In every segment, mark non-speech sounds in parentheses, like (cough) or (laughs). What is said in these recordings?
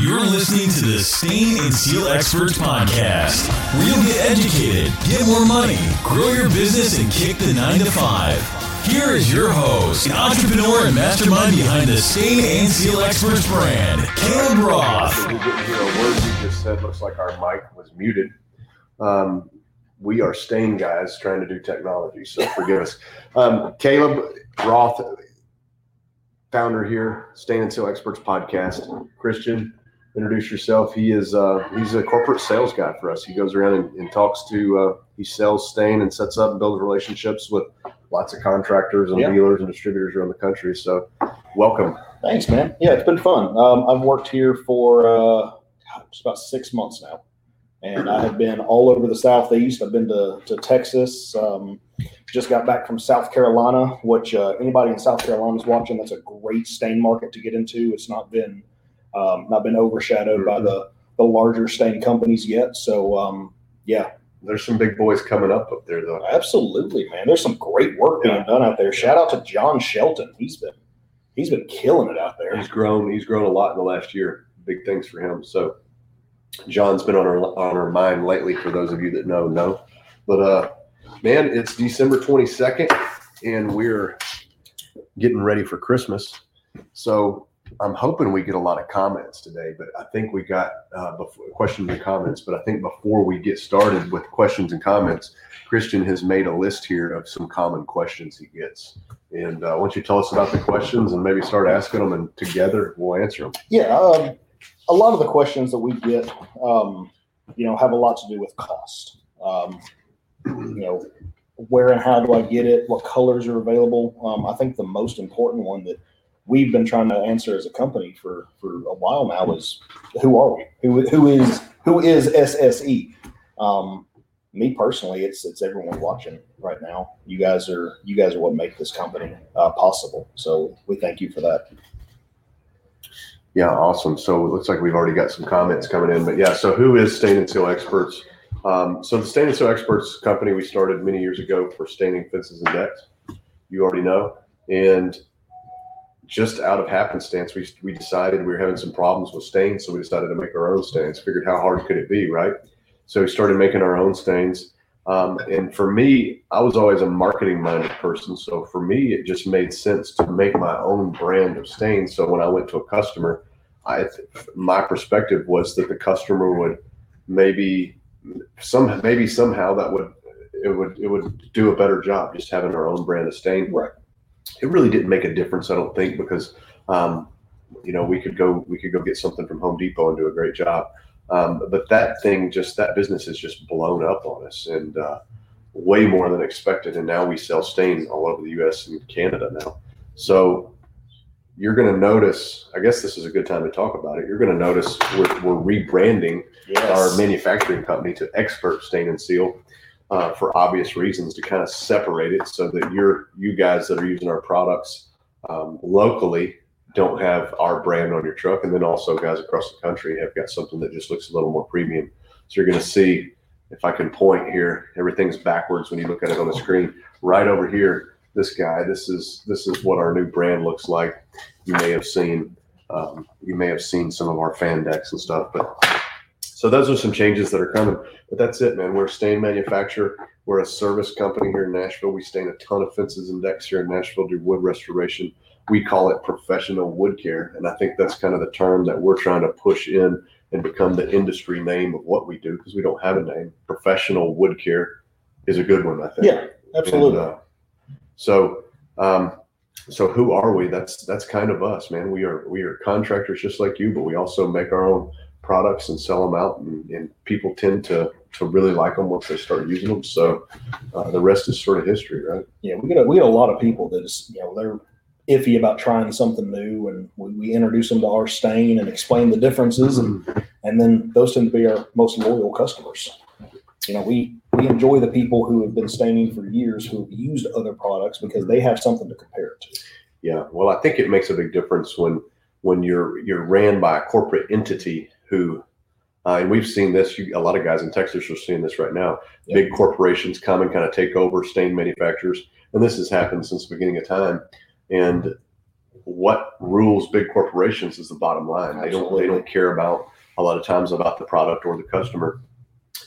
You're listening to the Stain and Seal Experts Podcast, where you'll get educated, get more money, grow your business, and kick the nine to five. Here is your host, an entrepreneur and mastermind behind the Stain and Seal Experts brand, Caleb Roth. We didn't hear a word you just said. Looks like our mic was muted. Um, we are stain guys trying to do technology, so (laughs) forgive us. Um, Caleb Roth, founder here, Stain and Seal Experts podcast. Christian, introduce yourself. He is uh, he's a corporate sales guy for us. He goes around and, and talks to uh, he sells stain and sets up and builds relationships with lots of contractors and Yeah. dealers and distributors around the country. So, welcome. Thanks, man. Yeah, it's been fun. Um, I've worked here for uh, it's about six months now, and I have been all over the southeast. I've been to, to Texas. Um, just got back from South Carolina, which uh, anybody in South Carolina is watching. That's a great stain market to get into. It's not been um, not been overshadowed by the the larger stain companies yet. So um, yeah, There's some big boys coming up up there, though. absolutely, man. There's some great work being done out there. Shout out to John Shelton. He's been he's been killing it out there. He's grown. He's grown a lot in the last year. Big things for him. So, John's been on our on our mind lately. For those of you that know, know. But uh, man, it's December twenty second, and we're getting ready for Christmas. So I'm hoping we get a lot of comments today. But I think we got uh, before, questions and comments. But I think before we get started with questions and comments, Christian has made a list here of some common questions he gets. And uh, why don't you tell us about the questions and maybe start asking them, and together we'll answer them. Yeah, um, a lot of the questions that we get, um, you know, have a lot to do with cost. Um, you know, where and how do I get it? What colors are available? Um, I think the most important one that we've been trying to answer as a company for for a while now is who are we? Who who is who is SSE? Um, me personally, it's it's everyone watching right now. You guys are you guys are what make this company uh, possible. So we thank you for that. Yeah, awesome. So it looks like we've already got some comments coming in. But yeah, so who is Stain and Seal Experts? Um, so the Stain and Seal Experts company we started many years ago for staining fences and decks. You already know. And just out of happenstance, we, we decided we were having some problems with stains. So we decided to make our own stains. Figured how hard could it be, right? So we started making our own stains. Um, and for me, I was always a marketing minded person. So for me, it just made sense to make my own brand of stains. So when I went to a customer, I my perspective was that the customer would maybe some maybe somehow that would it would it would do a better job just having our own brand of stain. Right. It really didn't make a difference, I don't think, because um, you know we could go we could go get something from Home Depot and do a great job. Um, but that thing just that business has just blown up on us and uh, way more than expected. And now we sell stain all over the U.S. and Canada now. So you're going to notice. I guess this is a good time to talk about it. You're going to notice we're, we're rebranding our manufacturing company to Expert Stain and Seal uh, for obvious reasons to kind of separate it so that you're you guys that are using our products um, locally don't have our brand on your truck, and then also guys across the country have got something that just looks a little more premium. So you're going to see if I can point here, everything's backwards when you look at it on the screen. Right over here, this guy, this is this is what our new brand looks like. You may have seen um, you may have seen some of our fan decks and stuff, but so those are some changes that are coming. But that's it, man. We're a stain manufacturer. We're a service company here in Nashville. We stain a ton of fences and decks here in Nashville, do wood restoration. We call it professional wood care. And I think that's kind of the term that we're trying to push in and become the industry name of what we do because we don't have a name. Professional wood care is a good one, I think. Yeah, absolutely. And, uh, so, um, so who are we? That's that's kind of us, man. We are we are contractors just like you, but we also make our own products and sell them out, and, and people tend to to really like them once they start using them. So, uh, the rest is sort of history, right? yeah, we get a, we get a lot of people that is you know they're iffy about trying something new, and we, we introduce them to our stain and explain the differences, and and then those tend to be our most loyal customers. You know, we we enjoy the people who have been staining for years who have used other products because they have something to compare it to. Yeah, well, I think it makes a big difference when when you're you're ran by a corporate entity who, uh, and we've seen this. You, a lot of guys in Texas are seeing this right now. Yeah. Big corporations come and kind of take over stain manufacturers, and this has happened since the beginning of time. And what rules big corporations is the bottom line. They don't they don't care about a lot of times about the product or the customer.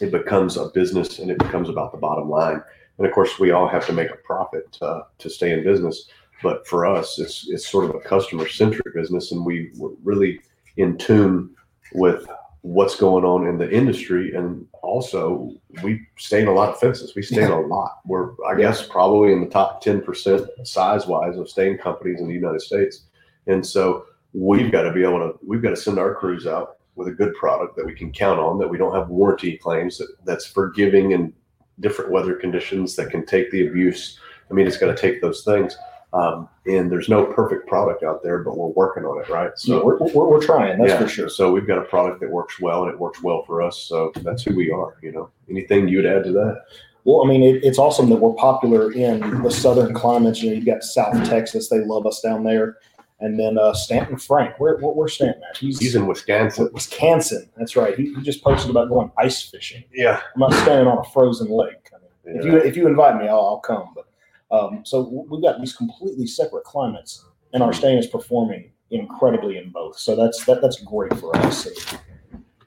It becomes a business and it becomes about the bottom line. And of course, we all have to make a profit to, to stay in business. But for us, it's it's sort of a customer centric business, and we we're really in tune with what's going on in the industry. And also, we stain a lot of fences. We stain a (laughs) lot. We're I guess probably in the top ten percent size wise of stain companies in the United States. And so we've got to be able to we've got to send our crews out with a good product that we can count on, that we don't have warranty claims, that, that's forgiving in different weather conditions, that can take the abuse. I mean, it's got to take those things. Um, and there's no perfect product out there, but we're working on it, right? So we're, we're, we're trying, that's yeah, for sure. So we've got a product that works well, and it works well for us. So that's who we are. You know, anything you'd add to that? Well, I mean, it, it's awesome that we're popular in the southern climates. You know, you've got South Texas; they love us down there, and then uh, Stanton Frank. Where, where where's Stanton at? He's, He's in Wisconsin. Wisconsin. That's right. He, he just posted about going ice fishing. Yeah. I'm not standing on a frozen lake. I mean, if you if you invite me, I'll, I'll come. But um, so we've got these completely separate climates, and our stain is performing incredibly in both. So that's that that's great for us.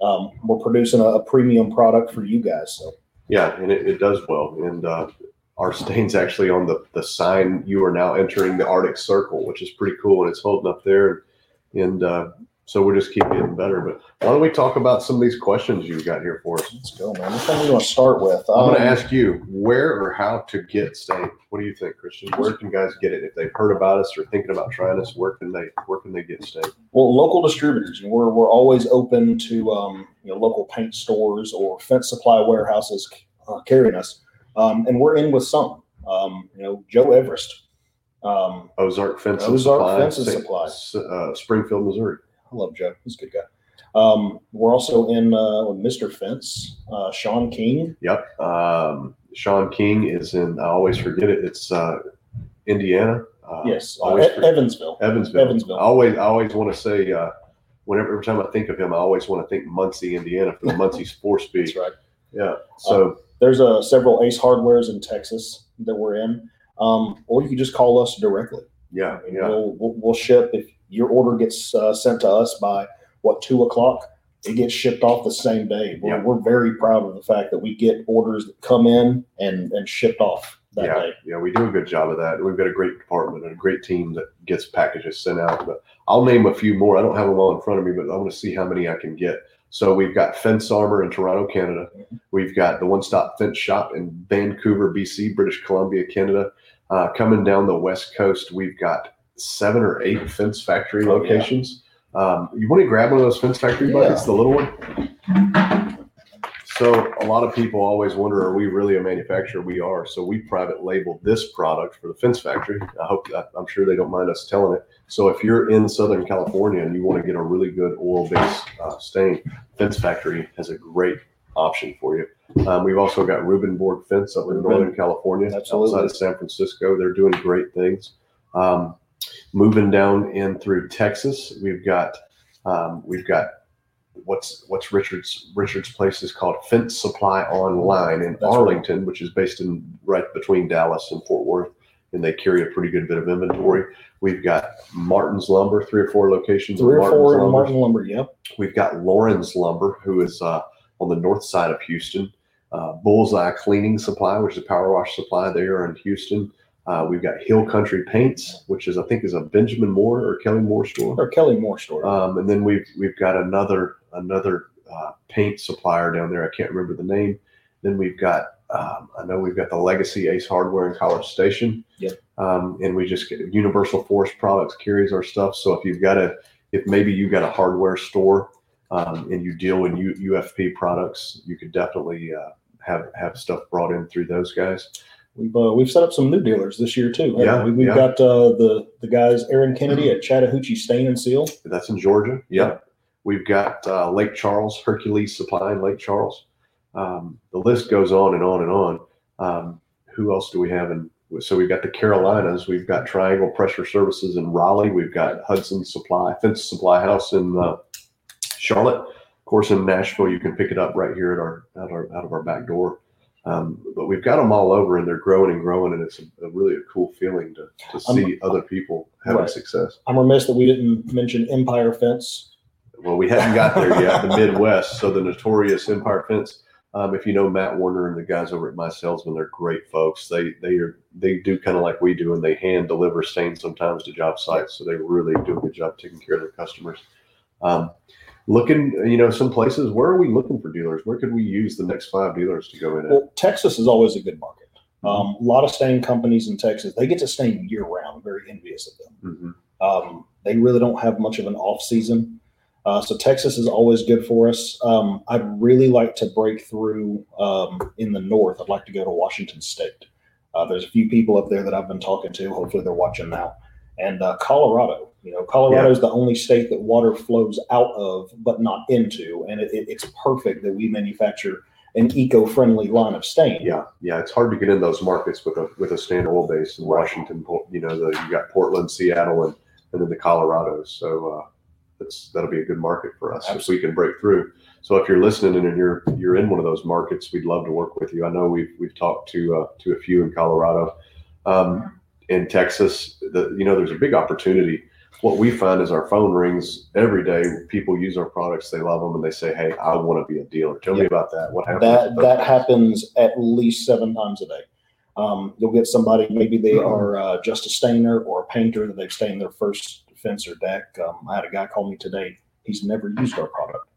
Um, we're producing a, a premium product for you guys. So Yeah, and it, it does well. And uh, our stain's actually on the, the sign. You are now entering the Arctic Circle, which is pretty cool, and it's holding up there. And uh, so we'll just keep getting better. But why don't we talk about some of these questions you got here for us? let's go, man. Which one do you want to start with? I'm going Um, to ask you where or how to get stain. What do you think, Christian? Where can guys get it if they've heard about us or thinking about trying us? Where can they where can they get stain? Well, local distributors. We're we're always open to um, you know local paint stores or fence supply warehouses uh, carrying us, um, and we're in with some. Um, you know, Joe Everest. Um, Ozark Fence Ozark Supply, Fence and St. Supply. uh, Springfield, Missouri. I love Joe. He's a good guy. Um, we're also in uh, with Mr. Fence, uh, Sean King. Yep. Um, Sean King is in. I always forget it. It's uh, Indiana. Uh, yes, uh, always E- Evansville. Evansville. Evansville. I always, I always want to say. Uh, whenever every time I think of him, I always want to think Muncie, Indiana, for the (laughs) Muncie Sports Speed. That's right. Yeah. So There's uh, several Ace Hardwares in Texas that we're in, um, or you can just call us directly. yeah, yeah, We'll, we'll, we'll ship if your order gets uh, sent to us by what two o'clock. It gets shipped off the same day. We're, Yeah. we're very proud of the fact that we get orders that come in and, and shipped off that yeah, day. yeah. We do a good job of that. We've got a great department and a great team that gets packages sent out. But I'll name a few more. I don't have them all in front of me, but I want to see how many I can get. So we've got Fence Armor in Toronto, Canada. We've got the One Stop Fence Shop in Vancouver, BC, British Columbia, Canada. Uh, coming down the West Coast, we've got seven or eight Fence Factory Oh, yeah. locations. Um, you want to grab one of those Fence Factory buckets, Yeah. the little one? So a lot of people always wonder, are we really a manufacturer? We are. So we private labeled this product for the Fence Factory. I hope I'm sure they don't mind us telling it. So if you're in Southern California and you want to get a really good oil-based uh, stain, Fence Factory has a great option for you. Um, we've also got Reuben Board Fence up in Northern California, Absolutely. outside of San Francisco. They're doing great things. Um, moving down in through Texas, we've got um, we've got what's what's Richard's Richard's place is called Fence Supply Online in That's right. Arlington, which is based in right between Dallas and Fort Worth, and they carry a pretty good bit of inventory. We've got Martin's Lumber, three or four locations Three or Martin's four Lumber. Martin Lumber. Yep. We've got Lawrence Lumber, who is uh, on the north side of Houston. Uh, Bullseye Cleaning Supply, which is a power wash supply there in Houston. Uh, we've got Hill Country Paints, which is I think is a Benjamin Moore or Kelly Moore store. Or Kelly Moore store. Um, and then we've we've got another another uh, paint supplier down there. I can't remember the name. Then we've got um, I know we've got the Legacy Ace Hardware in College Station. Yep. Um, and we just get Universal Forest Products carries our stuff. So if you've got a if maybe you've got a hardware store um, and you deal in U, UFP products, you could definitely uh, have have stuff brought in through those guys. We've uh, we've set up some new dealers this year too. Yeah, we? we've yeah. got uh, the the guys Aaron Kennedy at Chattahoochee Stain and Seal. That's in Georgia. Yeah, We've got uh, Lake Charles, Hercules Supply in Lake Charles. Um, the list goes on and on and on. Um, who else do we have? And so we've got the Carolinas. We've got Triangle Pressure Services in Raleigh. We've got Hudson Supply, Fence Supply House in uh, Charlotte. Of course, in Nashville, you can pick it up right here at our out, our, out of our back door. Um, but we've got them all over, and they're growing and growing, and it's a, a really a cool feeling to, to see other people having Right. success. I'm remiss that we didn't mention Empire Fence. Well, we haven't got there yet. The Midwest, so the notorious Empire Fence. Um, if you know Matt Warner and the guys over at My Salesman, they're great folks. They they are they do kind of like we do, and they hand deliver stains sometimes to job sites. So they really do a good job taking care of their customers. Um, looking, you know, some places. Where are we looking for dealers? Where could we use the next five dealers to go in at? Well, Texas is always a good market. Um, a lot of stain companies in Texas, they get to stain year round. I'm very envious of them. Mhm. Um, they really don't have much of an off season. Uh, so Texas is always good for us. Um, I'd really like to break through um, in the north. I'd like to go to Washington State. Uh, there's a few people up there that I've been talking to. Hopefully they're watching now. And uh, Colorado. You know, Colorado is the only state that water flows out of, but not into, and it, it, it's perfect that we manufacture an eco-friendly line of stain. Yeah, yeah, it's hard to get in those markets with a with a stand oil base in Washington. You know, the, you got Portland, Seattle, and and then the Colorado. So uh, that's that'll be a good market for us if we can break through. So if you're listening and you're you're in one of those markets, we'd love to work with you. I know we've we've talked to uh, to a few in Colorado, um, in Texas. The, you know, there's a big opportunity. What we find is our phone rings every day. People use our products, they love them, and they say, "Hey, I want to be a dealer." Tell me about that. What happens? That that happens at least seven times a day. Um, you'll get somebody, maybe they Mm-hmm. are uh, just a stainer or a painter that they've stained their first fence or deck. Um, I had a guy call me today. He's never used our product,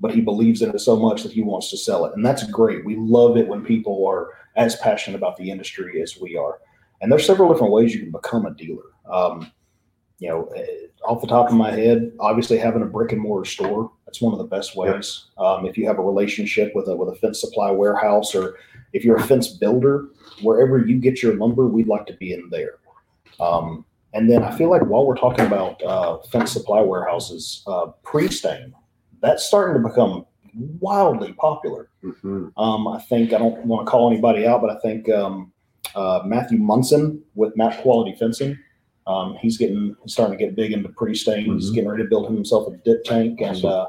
but he believes in it so much that he wants to sell it, and that's great. We love it when people are as passionate about the industry as we are. And there's several different ways you can become a dealer. Um, you know, eh, off the top of my head, obviously having a brick and mortar store, that's one of the best ways. Um, if you have a relationship with a, with a fence supply warehouse or if you're a fence builder, wherever you get your lumber, we'd like to be in there. Um, and then I feel like while we're talking about uh, fence supply warehouses, uh, pre-stain, that's starting to become wildly popular. Mhm. Um, I think I don't want to call anybody out, but I think um, uh, Matthew Munson with Map Quality Fencing, um, he's getting he's starting to get big into pre-stain. He's Mhm. getting ready to build himself a dip tank, and Awesome. uh,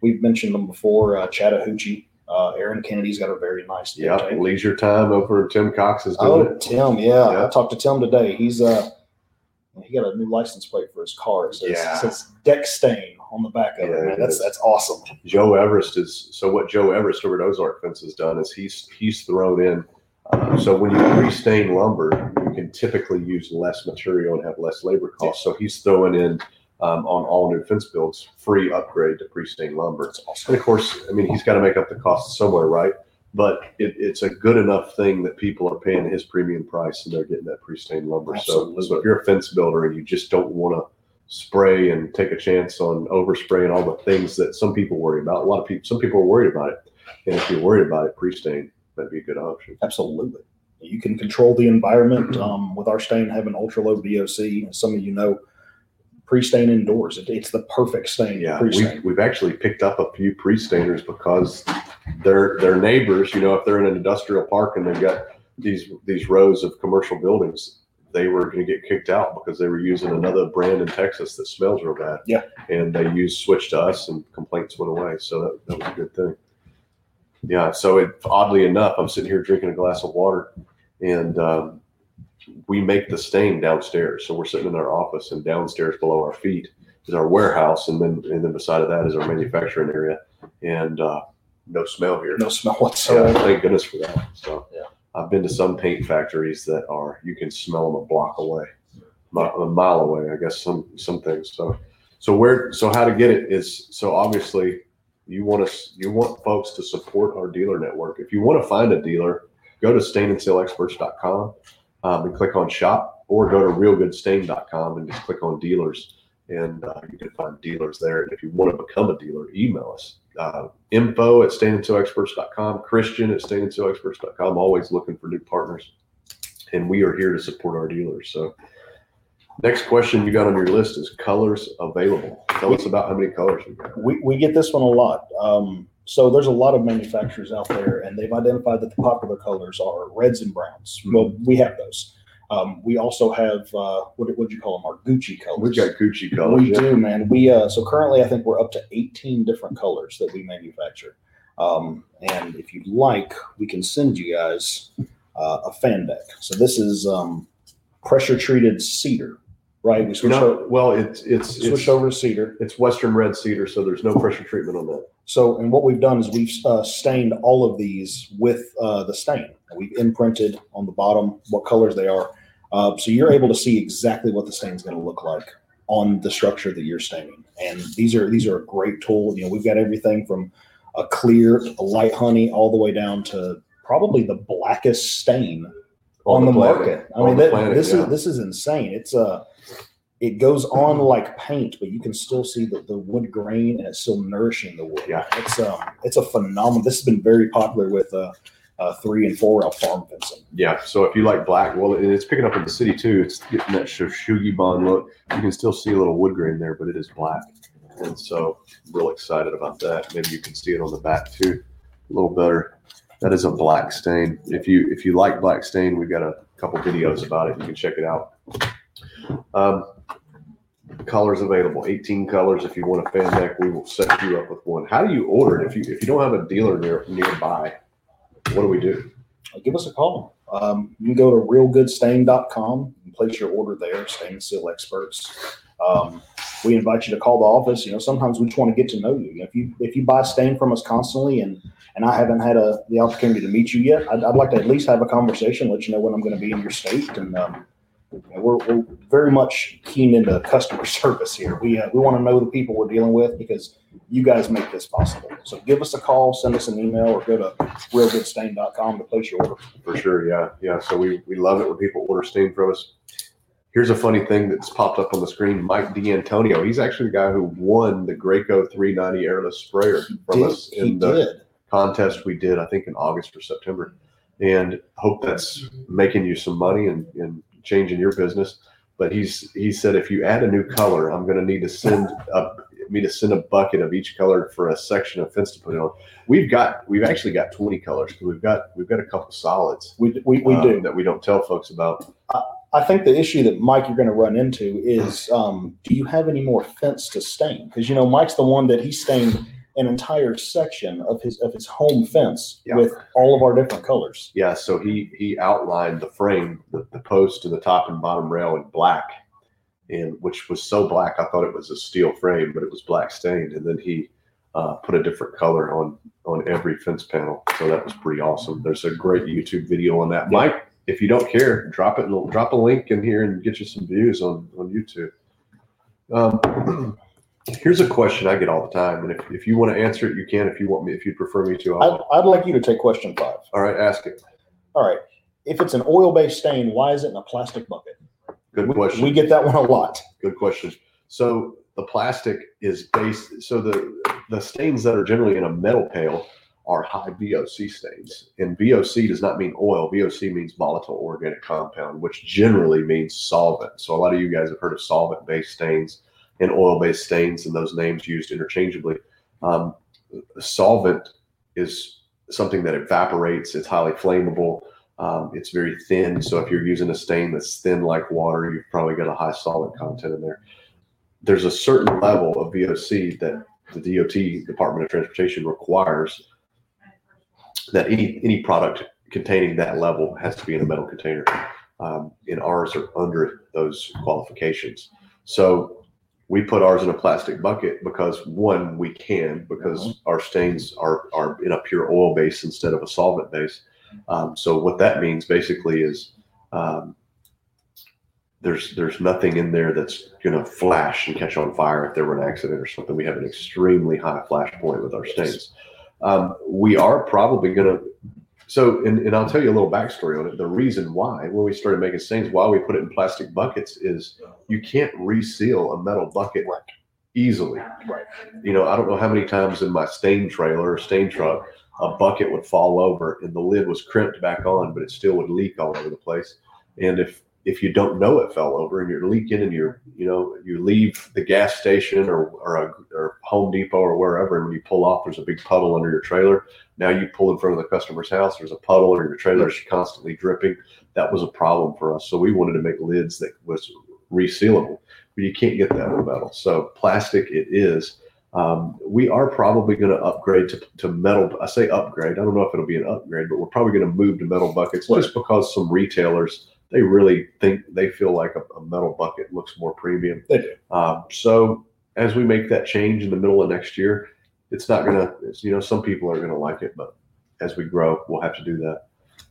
we've mentioned them before. Uh, Chattahoochee, uh, Aaron Kennedy's got a very nice dip Yeah, tank. leisure time over Tim Cox is doing Oh, it. Tim, yeah. Yeah. I talked to Tim today. He's uh he got a new license plate for his car. It says, Yeah. it says deck stain on the back of Yeah, it. Man, that's that's awesome. Joe Everest is so. What Joe Everest over at Ozark Fence has done is he's he's thrown in. Uh, so when you pre-stain lumber, can typically use less material and have less labor costs. So he's throwing in um, on all new fence builds free upgrade to pre-stain lumber. Awesome. And of course, I mean he's got to make up the cost somewhere, right? But it, it's a good enough thing that people are paying his premium price and they're getting that pre-stained lumber. So, so if you're a fence builder and you just don't want to spray and take a chance on overspray and all the things that some people worry about, a lot of people, some people are worried about it. And if you're worried about it, pre-stain might be a good option. Absolutely. You can control the environment um, with our stain having ultra low VOC. As some of you know, pre-stain indoors. It, it's the perfect stain. Yeah, pre-stain. we've, we've actually picked up a few pre-stainers because their their neighbors, you know, if they're in an industrial park and they've got these these rows of commercial buildings, they were going to get kicked out because they were using another brand in Texas that smells real bad. Yeah. and they used switched to us, and complaints went away. So that, that was a good thing. Yeah. So it, oddly enough, I'm sitting here drinking a glass of water, and um, we make the stain downstairs. So we're sitting in our office, and downstairs below our feet is our warehouse, and then and then beside of that is our manufacturing area, and uh, no smell here. no smell So whatsoever. thank goodness for that. So Yeah. I've been to some paint factories that are you can smell them a block away, a mile away. I guess some some things. So so where so how to get it is so obviously you want us you want folks to support our dealer network. If you want to find a dealer, go to stainandsealexperts.com um, and click on shop, or go to realgoodstain.com and just click on dealers, and uh, you can find dealers there. And if you want to become a dealer, email us uh, info at stainandsealexperts.com, Christian at stainandsealexperts.com. Always looking for new partners, and we are here to support our dealers. So. Next question you got on your list is colors available. Tell us about how many colors you got. We, we get this one a lot. Um, so there's a lot of manufacturers out there, and they've identified that the popular colors are reds and browns. Hmm. Well, we have those. Um, we also have uh, what do you call them? Our Gucci colors. We've got Gucci colors. We yeah. do, man. We uh, so currently, I think we're up to 18 different colors that we manufacture. Um, and if you'd like, we can send you guys uh, a fan deck. So this is um, pressure treated cedar, right? We switch, No, over, well, it's it's switch it's, over to cedar. it's Western red cedar, so there's no pressure treatment on that. So, and what we've done is we've uh, stained all of these with uh, the stain. We've imprinted on the bottom what colors they are. Uh, so you're able to see exactly what the stain is going to look like on the structure that you're staining. And these are these are a great tool. You know, we've got everything from a clear, a light honey, all the way down to probably the blackest stain on, the, planet. market. I On mean, the that, planet, this yeah. is this is insane. It's uh it goes on like paint, but you can still see the, the wood grain and it's still nourishing the wood. Yeah. It's um it's a phenomenal this has been very popular with uh, uh three and four rail farm fencing. Yeah, so if you like black, well, and it's picking up in the city too. It's getting that Shou Sugi Ban look. You can still see a little wood grain there, but it is black, and so I'm real excited about that. Maybe you can see it on the back too, a little better. That is a black stain. If you if you like black stain, we've got a couple videos about it. You can check it out. Um, colors available, 18 colors. If you want a fan deck, we will set you up with one. How do you order it? If you if you don't have a dealer near nearby, what do we do? Uh, give us a call. Um, you can go to realgoodstain.com and place your order there, stain seal experts. Um, we invite you to call the office. You know, sometimes we just want to get to know you. If you if you buy stain from us constantly and and I haven't had a the opportunity to meet you yet, I'd, I'd like to at least have a conversation, let you know when I'm going to be in your state, and um, we're, we're very much keen into customer (laughs) service here. We uh, we want to know the people we're dealing with because you guys make this possible. So give us a call, send us an email, or go to realgoodstain.com to place your order. For sure, yeah, yeah. So we we love it when people order stain from us. Here's a funny thing that's popped up on the screen. Mike D'Antonio, he's actually the guy who won the Graco 390 airless sprayer from Did- us he in the did. contest we did, I think in August or September. And hope that's making you some money and, and changing your business. But he's he said if you add a new color, I'm going to need to send a me to send a bucket of each color for a section of fence to put it on. We've got we've actually got 20 colors. Because we've got we've got a couple solids We, we, we uh, do. that we don't tell folks about. I think the issue that Mike you're going to run into is um, do you have any more fence to stain? Because you know Mike's the one that he stained an entire section of his of his home fence Yeah. with all of our different colors. Yeah, so he he outlined the frame, the, the post and the top and bottom rail in black, and which was so black I thought it was a steel frame, but it was black stained. And then he uh, put a different color on on every fence panel, so that was pretty awesome. There's a great YouTube video on that. Yeah. Mike, if you don't care, drop it. Drop a link in here and get you some views on on YouTube. Um, (clears throat) here's a question I get all the time, and if, if you want to answer it, you can. If you want me, if you'd prefer me to, I'll, I'd, I'd like you to take question five. all right, ask it. All right, if it's an oil based stain, why is it in a plastic bucket? Good We- question. We get that one a lot. Good question. So the plastic is based. So the the stains that are generally in a metal pail are high VOC stains, and VOC does not mean oil. VOC means volatile organic compound, which generally means solvent. So a lot of you guys have heard of solvent based stains and oil based stains, and those names used interchangeably. Um, solvent is something that evaporates. It's highly flammable. Um, it's very thin. So if you're using a stain that's thin like water, you've probably got a high solvent content in there. There's a certain level of VOC that the DOT, Department of Transportation, requires that any any product containing that level has to be in a metal container. Um, and ours are under those qualifications. So we put ours in a plastic bucket because one, we can because our stains are are in a pure oil base instead of a solvent base. Um, so what that means basically is um, there's there's nothing in there that's going to flash and catch on fire if there were an accident or something. We have an extremely high flash point with our stains. Um, we are probably going to. So, and, and I'll tell you a little backstory on it. The reason why, when we started making stains, why we put it in plastic buckets is you can't reseal a metal bucket Right. easily. Right. You know, I don't know how many times in my stain trailer or stain truck a bucket would fall over and the lid was crimped back on, but it still would leak all over the place. And if if you don't know it fell over and you're leaking and you're you know you leave the gas station or or, a, or Home Depot or wherever, and when you pull off, there's a big puddle under your trailer. Now you pull in front of the customer's house, there's a puddle or your trailer, it's constantly dripping. That was a problem for us, so we wanted to make lids that was resealable, but you can't get that with metal. So plastic it is. Um, we are probably going to upgrade to, to metal. I say upgrade. I don't know if it'll be an upgrade, but we're probably going to move to metal buckets Right. just because some retailers they really think they feel like a, a metal bucket looks more premium. They do. Um, so as we make that change in the middle of next year, it's not going to. You know, some people are to like it, but as we grow, we'll have to do that.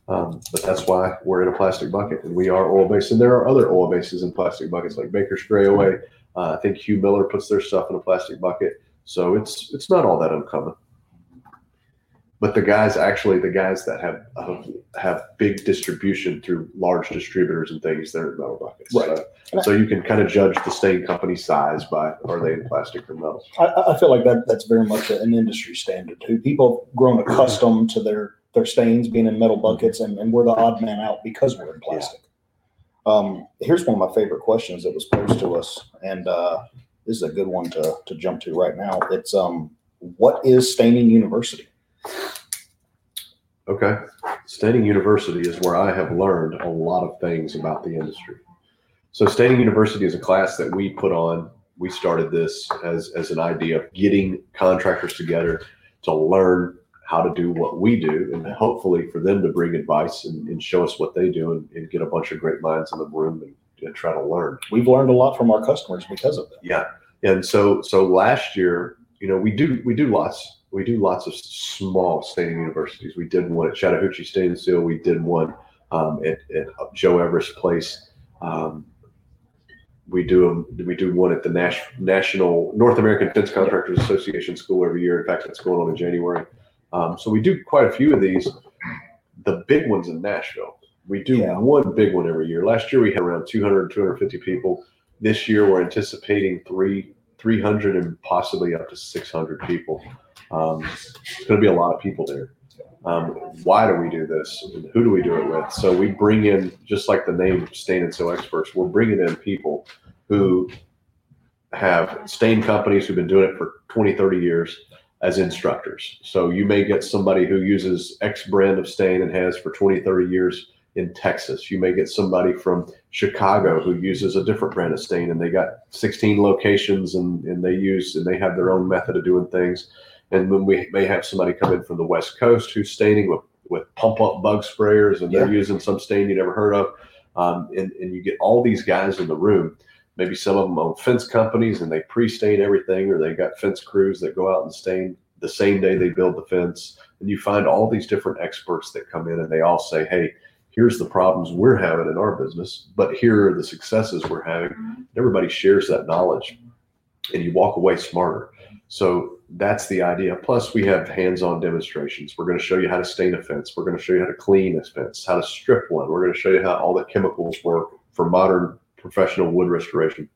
Um, but that's why we're in a plastic bucket, and we are oil based. And there are other oil bases in plastic buckets, like Baker Spray Away. Uh, I think Hugh Miller puts their stuff in a plastic bucket, so it's it's not all that uncommon. But the guys, actually, the guys that have have, have big distribution through large distributors and things, they're in metal buckets. Right. So, so you can kind of judge the stain company size by are they in plastic or metal. I- I, feel like that that's very much an industry standard too. People have grown accustomed to their their stains being in metal buckets, and, and we're the odd man out because we're in plastic. Um, here's one of my favorite questions that was posed to us, and uh, this is a good one to to jump to right now. It's um, what is staining university? Okay. Staining University is where I have learned a lot of things about the industry. So Staining University is a class that we put on. We started this as, as an idea of getting contractors together to learn how to do what we do and hopefully for them to bring advice and, and show us what they do and, and get a bunch of great minds in the room and, and try to learn. We've learned a lot from our customers because of that. Yeah. And so so last year, you know, we do we do lots we do lots of small staining universities. We did one at Chattahoochee Stain and Seal. We did one um, at, at Joe Everest Place. Um, we do 'em- we do one at the Nash, National North American Fence Contractors Association School every year. In fact, that's going on in January. Um, so we do quite a few of these. The big ones in Nashville. We do Yeah. one big one every year. Last year we had around 200 250 people. This year we're anticipating three 300 and possibly up to 600 people. Um, it's going to be a lot of people there. Um, why do we do this? And who do we do it with? So we bring in, just like the name Stain and Seal Experts, we're bringing in people who have stain companies who've been doing it for 20, 30 years as instructors. So you may get somebody who uses X brand of stain and has for 20, 30 years in Texas. You may get somebody from Chicago who uses a different brand of stain and they got 16 locations and, and they use and they have their own method of doing things. And then we may have somebody come in from the West Coast who's staining with, with pump up bug sprayers and they're using some stain you never heard of. Um, and, and you get all these guys in the room. Maybe some of them own fence companies and they pre stain everything, or they got fence crews that go out and stain the same day they build the fence. And you find all these different experts that come in and they all say, hey, here's the problems we're having in our business, but here are the successes we're having. Everybody shares that knowledge and you walk away smarter. So that's the idea. Plus, we have hands on demonstrations. We're going to show you how to stain a fence. We're going to show you how to clean a fence, how to strip one. We're going to show you how all the chemicals work for modern professional wood restoration.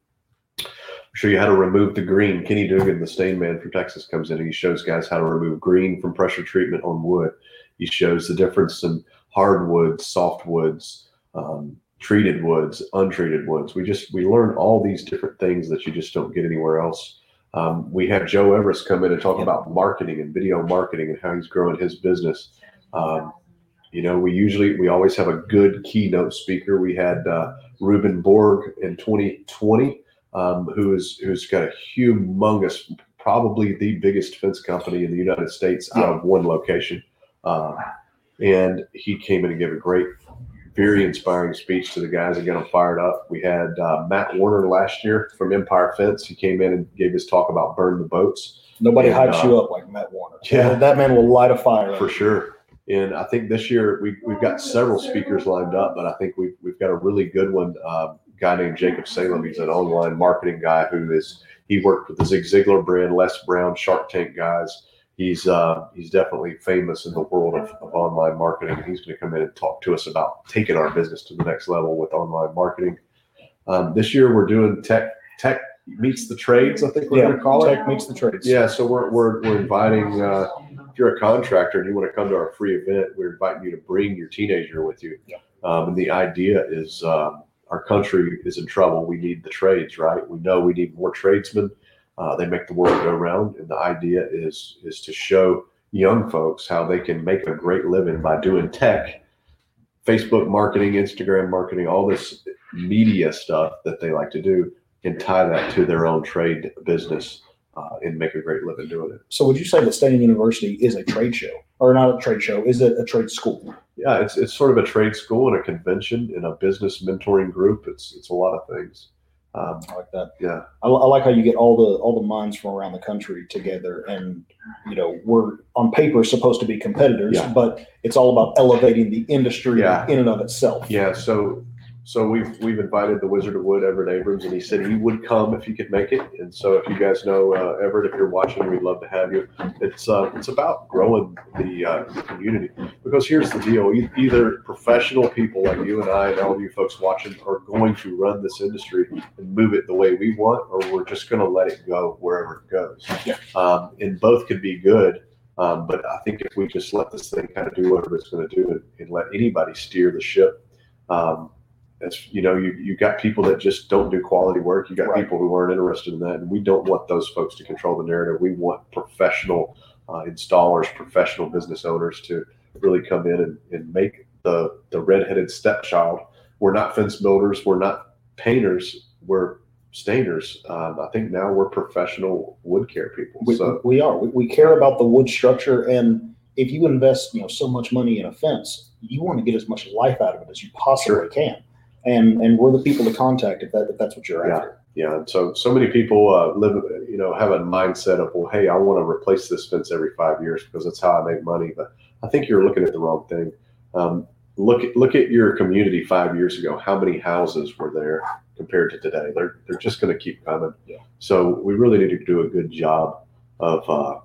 Show you how to remove the green. Kenny Dugan, the stain man from Texas, comes in and he shows guys how to remove green from pressure treatment on wood. He shows the difference in hardwoods, softwoods, um, treated woods, untreated woods. We just we learn all these different things that you just don't get anywhere else. Um, we have Joe Everest come in and talk Yep. about marketing and video marketing and how he's growing his business. Um, you know, we usually we always have a good keynote speaker. We had uh, Ruben Borg in 2020, um, who is who's got a humongous, probably the biggest fence company in the United States out of one location. Um, and he came in and gave a great, very inspiring speech to the guys and got them fired up. We had uh, Matt Warner last year from Empire Fence. He came in and gave his talk about burn the boats. Nobody And, hypes uh, you up like Matt Warner. yeah. that man will light a fire. for sure. And I think this year we, we've got several speakers lined up, but I think we've, we've got a really good one. Um, guy named Jacob Salem. He's an online marketing guy who is, he worked with the Zig Ziglar brand, Les Brown, Shark Tank guys. He's, uh, he's definitely famous in the world of, of online marketing. He's going to come in and talk to us about taking our business to the next level with online marketing. Um, this year we're doing tech, tech meets the trades, I think we're going Yeah, to call it. tech meets the trades. Yeah, so we're, we're, we're inviting, uh, if you're a contractor and you want to come to our free event, we're inviting you to bring your teenager with you. Yeah. Um, and the idea is um, our country is in trouble. We need the trades, right? We know we need more tradesmen. Uh, they make the world go round. And the idea is is to show young folks how they can make a great living by doing tech, Facebook marketing, Instagram marketing, all this media stuff that they like to do, and tie that to their own trade business. uh, and make a great living doing it. So would you say that Staining University is a trade show, or not a trade show? Is it a trade school? Yeah, it's it's sort of a trade school and a convention and a business mentoring group. It's it's a lot of things. Um, I like that. yeah, I, I like how you get all the all the minds from around the country together, and you know we're on paper supposed to be competitors, Yeah. but it's all about elevating the industry Yeah. in and of itself. yeah. So so we've we've invited the Wizard of Wood, Everett Abrams, and he said he would come if he could make it. And so if you guys know uh, Everett, if you're watching, we'd love to have you. It's uh, it's about growing the, uh, community because here's the deal: E- either professional people like you and I and all of you folks watching are going to run this industry and move it the way we want, or we're just going to let it go wherever it goes. Yeah. Um, and both could be good. Um, but I think if we just let this thing kind of do whatever it's going to do and, and let anybody steer the ship, um, you know you you got people that just don't do quality work. You got Right. people who aren't interested in that, and we don't want those folks to control the narrative. We want professional uh, installers, professional business owners to really come in and, and make the the redheaded stepchild. We're not fence builders. We're not painters. We're stainers. Um, I think now we're professional wood care people. We, so we are. We, we care about the wood structure, and if you invest, you know, so much money in a fence, you want to get as much life out of it as you possibly can. And and we're the people to contact if that if that's what you're Yeah. after. Yeah, and so so many people uh, live, you know, have a mindset of, well, hey, I want to replace this fence every five years because that's how I make money. But I think you're looking at the wrong thing. Um, look at look at your community five years ago. How many houses were there compared to today? They're they're just going to keep coming. Yeah. So we really need to do a good job of uh,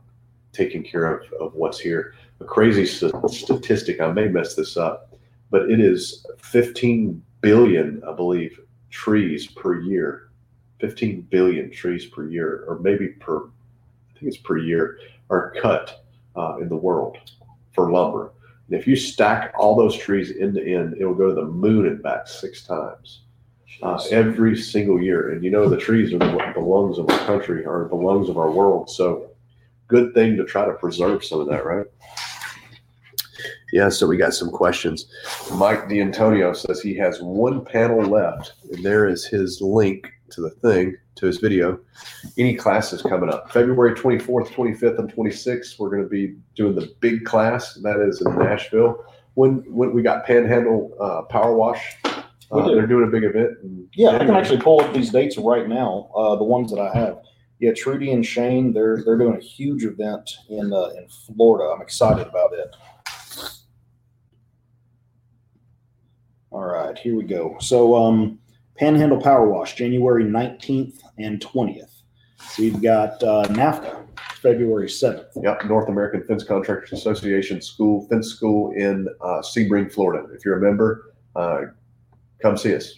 taking care of of what's here. A crazy st- statistic. I may mess this up, but it is 15 billion, I believe, trees per year 15 billion trees per year, or maybe per, I think it's per year, are cut uh, in the world for lumber. And if you stack all those trees end to end, it will go to the moon and back six times uh, every single year. And you know, the trees are the, the lungs of our country, are the lungs of our world. So, good thing to try to preserve some of that, right? Yeah, so we got some questions. Mike D'Antonio says he has one panel left, and there is his link to the thing, to his video. Any classes coming up? February 24th, 25th, and 26th, we're going to be doing the big class. That is in Nashville. When when we got Panhandle uh, Power Wash, uh, do. they're doing a big event. Yeah, I can actually pull up these dates right now. Uh, the ones that I have. Yeah, Trudy and Shane, they're they're doing a huge event in uh, in Florida. I'm excited about it. All right, here we go. So, um, Panhandle Power Wash, January 19th and 20th. We've got uh, NAFCA, February 7th. Yep, North American Fence Contractors Association School, Fence School in uh, Sebring, Florida. If you're a member, uh, come see us.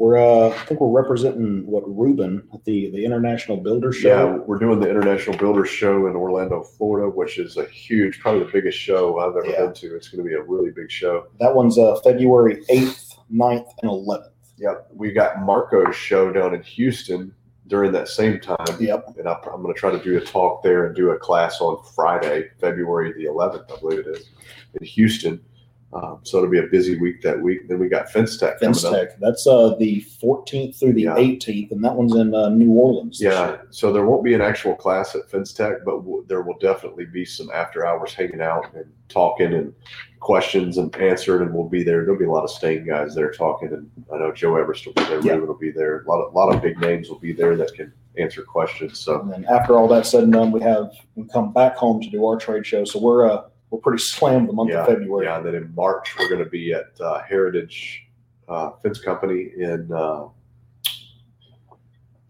We're uh, I think we're representing what Ruben at the the International Builder Yeah, Show. we're doing the International Builders Show in Orlando, Florida, which is a huge, probably the biggest show I've ever Yeah. been to. It's going to be a really big show. That one's uh, February 8th, 9th, and 11th. Yep, we got Marco's show down in Houston during that same time. Yep. And I, I'm going to try to do a talk there and do a class on Friday, February the 11th, I believe it is, in Houston. Um, so it'll be a busy week that week. Then we got Fence Tech Fence. Tech. That's uh, the 14th through the Yeah. 18th, and that one's in uh, New Orleans. Yeah, so there won't be an actual class at Fence Tech, but w- there will definitely be some after hours hanging out and talking and questions and answering, and we'll be there. There'll be a lot of stain guys there talking, and I know Joe Everest will be there. Yeah. Will be there. A lot of lot of big names will be there that can answer questions. So And then after all that's said and done, we have we come back home to do our trade show. So we're uh, we're pretty slammed the month Yeah, of February. yeah, and then in March we're going to be at uh, Heritage uh, Fence Company in uh,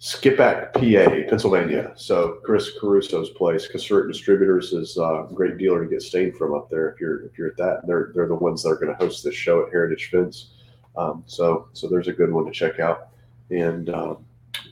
Skippack, PA, Pennsylvania. So Chris Caruso's place, Casert Distributors, is uh, a great dealer to get stain from up there. If you're if you're at that, they're they're the ones that are going to host this show at Heritage Fence. Um, so so there's a good one to check out. And um,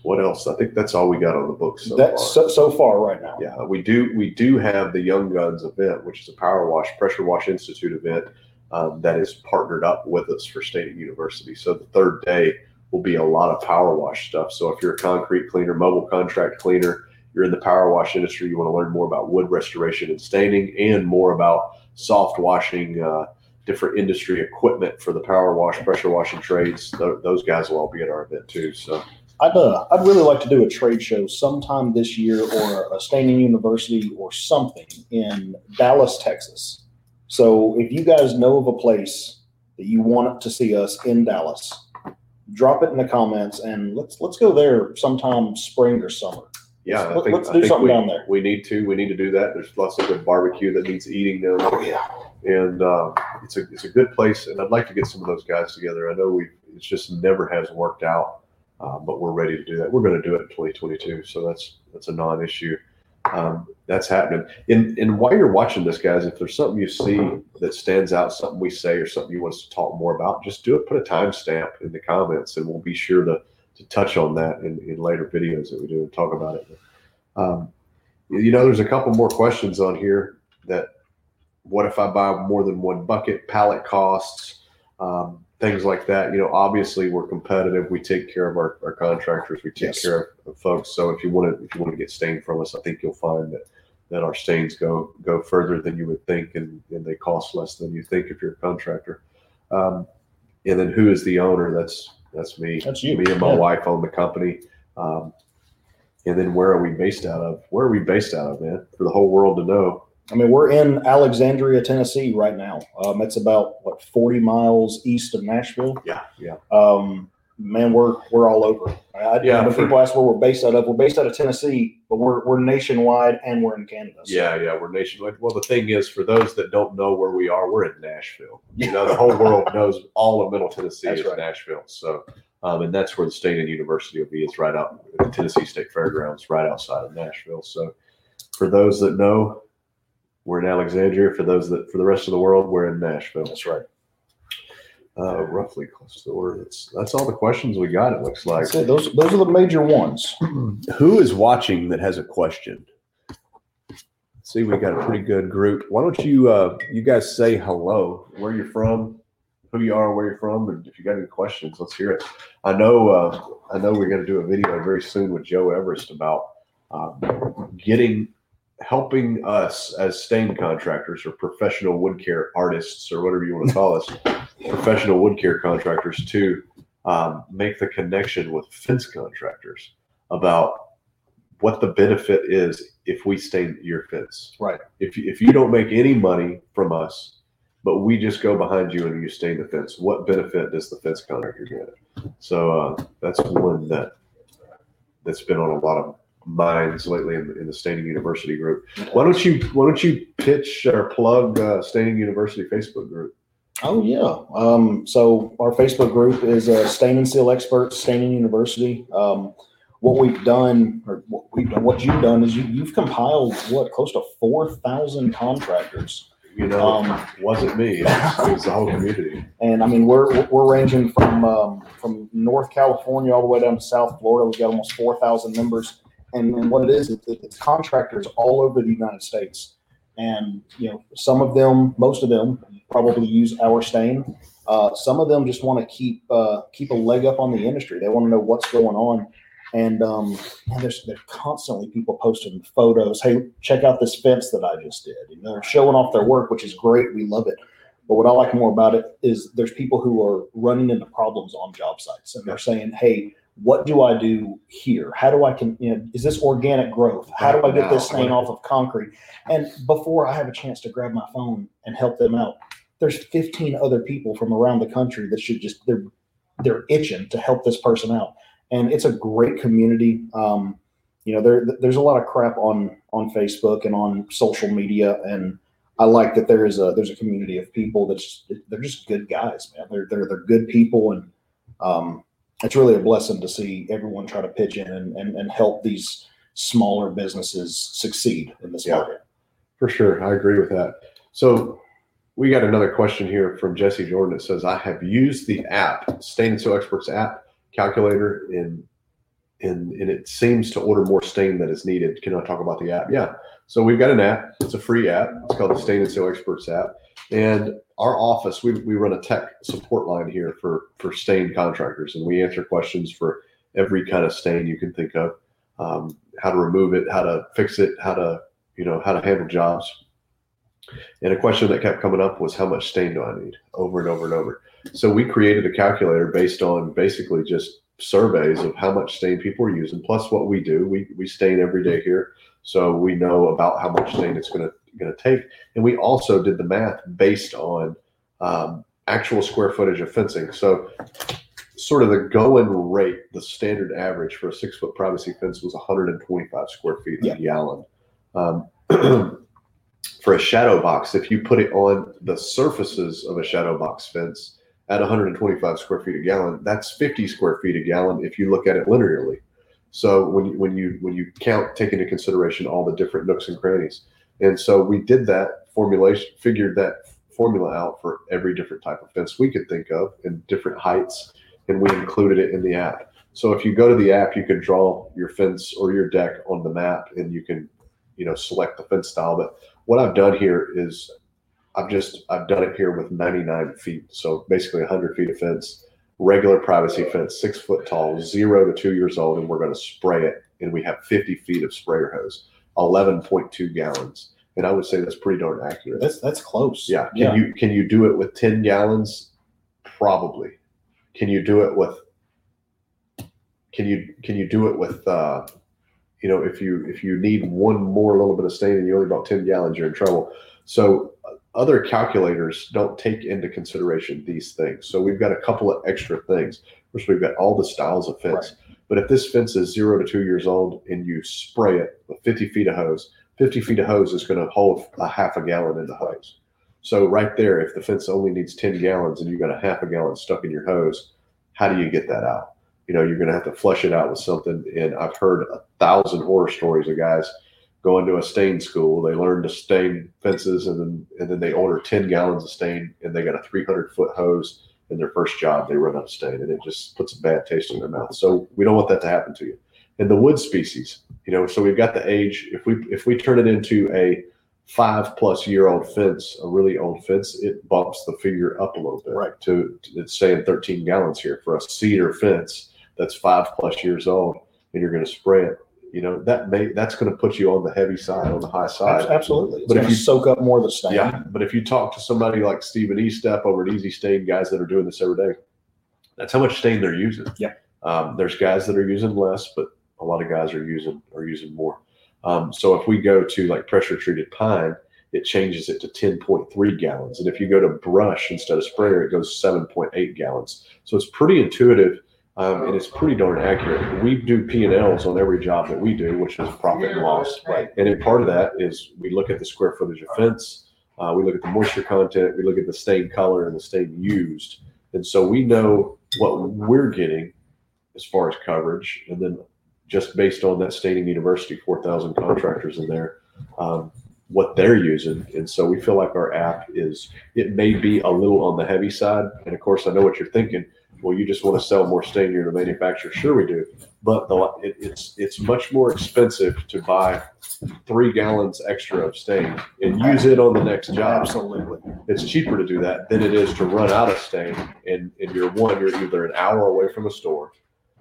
what else? I think that's all we got on the books so That's far. so, so far right now. Yeah, we do. We do have the Young Guns event, which is a Power Wash Pressure Wash Institute event um, that is partnered up with us for Staining University. So the third day will be a lot of power wash stuff. So if you're a concrete cleaner, mobile contract cleaner, you're in the power wash industry, you want to learn more about wood restoration and staining, and more about soft washing. Uh, different industry equipment for the power wash, pressure washing trades. Th- those guys will all be at our event too. So I'd uh, I'd really like to do a trade show sometime this year or a staining university or something in Dallas, Texas. So if you guys know of a place that you want to see us in Dallas, drop it in the comments and let's let's go there sometime spring or summer. Yeah, I Let- think, let's do something we, down there. we need to. We need to do that. There's lots of good barbecue that needs eating down there. Oh yeah. and uh, it's a it's a good place. And I'd like to get some of those guys together. I know we it's just never has worked out, uh, but we're ready to do that. We're going to do it in 2022, so that's that's a non-issue. Um, that's happening. And and while you're watching this, guys, if there's something you see that stands out, something we say, or something you want us to talk more about, just do it. Put a timestamp in the comments, and we'll be sure to to touch on that in, in later videos that we do and talk about it. Um, you know, there's a couple more questions on here that what if I buy more than one bucket, pallet costs, um, things like that. You know, obviously we're competitive. We take care of our, our contractors. We take Yes. care of, folks. So if you want to, if you want to get stain from us, I think you'll find that, that our stains go, go further than you would think and, and they cost less than you think if you're a contractor. Um, and then who is the owner? That's, that's me. That's you. Me and my Yeah. wife own the company. Um, and then where are we based out of? Where are we based out of, man? For the whole world to know. I mean, we're in Alexandria, Tennessee right now. Um, it's about what 40 miles east of Nashville. Yeah, yeah. Um, man, we're we're all over. I, Yeah, when for- people ask where we're based out of, we're based out of Tennessee, but we're we're nationwide and we're in Canada. So- Yeah, yeah, we're nationwide. Well, the thing is, for those that don't know where we are, we're in Nashville. You know, the whole world (laughs) knows all of Middle Tennessee That's is right. Nashville. So, um, and that's where the Staining University will be. It's right out at the Tennessee State Fairgrounds, right outside of Nashville. So, for those that know, we're in Alexandria. For those that, for the rest of the world, we're in Nashville. that's right. Uh, roughly close to the word. That's that's all the questions we got. It looks like. It. Those those are the major ones. (clears throat) Who is watching that has a question? See, we got a pretty good group. Why don't you uh you guys say hello, where you're from, who you are, where you're from, and if you got any questions, let's hear it. I know uh I know we're gonna do a video very soon with Joe Everest about um, getting helping us as stain contractors or professional wood care artists or whatever you want to call us, professional wood care contractors to um, make the connection with fence contractors about what the benefit is if we stain your fence. Right. If you, if you don't make any money from us, but we just go behind you and you stain the fence, what benefit does the fence contractor get? So uh, that's one that that's been on a lot of minds lately in, in the Staining University group. Why don't you Why don't you pitch or plug uh, Staining University Facebook group? Oh yeah. Um, so our Facebook group is uh, Stain and Seal Experts, Staining University. Um, what we've done, or what we've done, what you've done is you, you've compiled what close to four thousand contractors, You know, Um, wasn't me. It was, it was the whole community. and I mean we're we're ranging from um, from North California all the way down to South Florida. We've got almost four thousand members, and, and what it is, it, it's contractors all over the United States, and you know some of them, most of them, probably use our stain. Uh, some of them just want to keep uh, keep a leg up on the industry. They want to know what's going on, and um, man, there's there's constantly people posting photos. Hey, check out this fence that I just did. And they're showing off their work, which is great. We love it. But what I like more about it is there's people who are running into problems on job sites, and they're saying, "Hey, what do I do here? How do I can? You know, is this organic growth? How do I get this thing off of concrete?" And before I have a chance to grab my phone and help them out, there's 15 other people from around the country that should just they're they're itching to help this person out and it's a great community um, you know there there's a lot of crap on on facebook and on social media and i like that there is a there's a community of people that's they're just good guys man they're they're, they're good people and um, it's really a blessing to see everyone try to pitch in and, and, and help these smaller businesses succeed in this Yeah. market For sure, I agree with that. So we got another question here from Jesse Jordan. It says, "I have used the app, Stain and Seal Experts app calculator, and and and it seems to order more stain than is needed. Can I talk about the app? Yeah. So we've got an app. It's a free app. It's called the Stain and Seal Experts app. And our office, we, we run a tech support line here for for stain contractors, and we answer questions for every kind of stain you can think of, um, how to remove it, how to fix it, how to you know how to handle jobs. And a question that kept coming up was how much stain do I need over and over and over. So we created a calculator based on basically just surveys of how much stain people are using, plus what we do. We we stain every day here, so we know about how much stain it's going to going to take. And we also did the math based on um, actual square footage of fencing. So sort of the going rate, the standard average for a six foot privacy fence was 125 square feet Yeah. a gallon. Um, (clears throat) for a shadow box, if you put it on the surfaces of a shadow box fence at 125 square feet a gallon, that's 50 square feet a gallon if you look at it linearly. So when you, when you when you count, take into consideration all the different nooks and crannies, and so we did that formulation, figured that formula out for every different type of fence we could think of in different heights, and we included it in the app. So if you go to the app, you can draw your fence or your deck on the map, and you can, you know, select the fence style. But what I've done here is, I've just I've done it here with 99 feet, so basically 100 feet of fence, regular privacy fence, six foot tall, zero to two years old, and we're going to spray it, and we have 50 feet of sprayer hose, 11.2 gallons, and I would say that's pretty darn accurate. That's that's close. Yeah. Can Yeah. you can you do it with 10 gallons? Probably. Can you do it with can you can you do it with uh you know if you if you need one more little bit of stain and you only about 10 gallons you're in trouble. So uh, other calculators don't take into consideration these things. So we've got a couple of extra things. First, we've got all the styles of fence. But if this fence is zero to two years old and you spray it with 50 feet of hose, 50 feet of hose is going to hold a half a gallon in the hose. So right there, if the fence only needs 10 gallons and you got a half a gallon stuck in your hose, how do you get that out? You know, you're going to have to flush it out with something. And I've heard a thousand horror stories of guys going to a stain school. They learn to stain fences and then and then they order 10 gallons of stain and they got a 300 foot hose in their first job. They run out of stain and it just puts a bad taste in their mouth. So we don't want that to happen to you. And the wood species, you know, so we've got the age. If we if we turn it into a five plus year old fence, a really old fence, it bumps the figure up a little bit. Right. To, to it's saying 13 gallons here for a cedar fence that's five plus years old, and you're going to spray it. You know that may that's going to put you on the heavy side, on the high side. Absolutely. It's But if you- soak up more of the stain. Yeah, but if you talk to somebody like Stephen E. Step over at Easy Stain, guys that are doing this every day, that's how much stain they're using. Yeah. Um, there's guys that are using less, but a lot of guys are using are using more. Um, so if we go to like pressure treated pine, it changes it to 10.3 gallons, and if you go to brush instead of sprayer, it goes 7.8 gallons. So it's pretty intuitive. Um, and it's pretty darn accurate. We do P and Ls on every job that we do, which is profit and loss. Right. And then part of that is we look at the square footage of fence, uh, we look at the moisture content, we look at the stain color and the stain used. And so we know what we're getting as far as coverage. And then just based on that staining university, 4,000 contractors in there, um, what they're using. And so we feel like our app is, it may be a little on the heavy side. And of course, I know what you're thinking. Well, you just want to sell more stain, you're the manufacturer. Sure, we do. But the, it, it's it's much more expensive to buy three gallons extra of stain and use it on the next job. Absolutely. It's cheaper to do that than it is to run out of stain. And, and you're one, you're either an hour away from a store,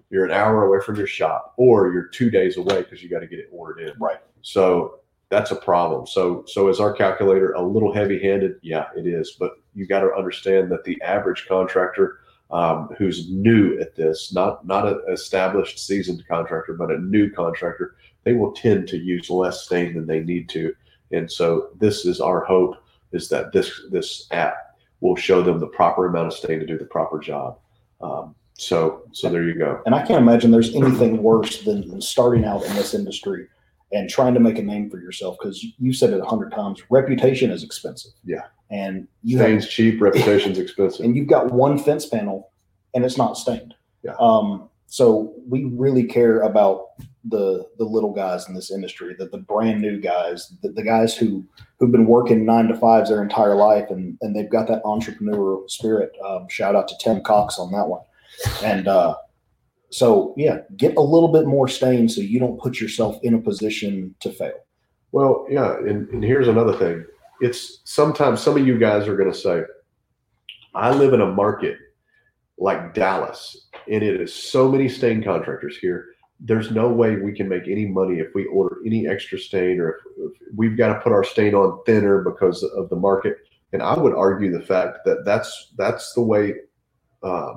you're an hour away from your shop, or you're two days away because you got to get it ordered in. Right. So that's a problem. So so is our calculator a little heavy handed? Yeah, it is. But you got to understand that the average contractor um, who's new at this, not not an established seasoned contractor, but a new contractor, they will tend to use less stain than they need to. And so this is our hope is that this this app will show them the proper amount of stain to do the proper job. Um, so so there you go. And I can't imagine there's anything worse than, than starting out in this industry and trying to make a name for yourself because you said it a hundred times. Reputation is expensive. Yeah. And you have, Stain's cheap, reputation's expensive. and you've got one fence panel and it's not stained. Yeah. Um, so we really care about the the little guys in this industry, the, the brand new guys, the, the guys who who've been working nine to fives their entire life and and they've got that entrepreneurial spirit. Um, shout out to Tim Cox on that one. And uh, so yeah, get a little bit more stain so you don't put yourself in a position to fail. Well, yeah, and, and here's another thing. It's sometimes some of you guys are going to say, I live in a market like Dallas, and it is so many stain contractors here. There's no way we can make any money if we order any extra stain or if, if we've got to put our stain on thinner because of the market. And I would argue the fact that that's that's the way uh,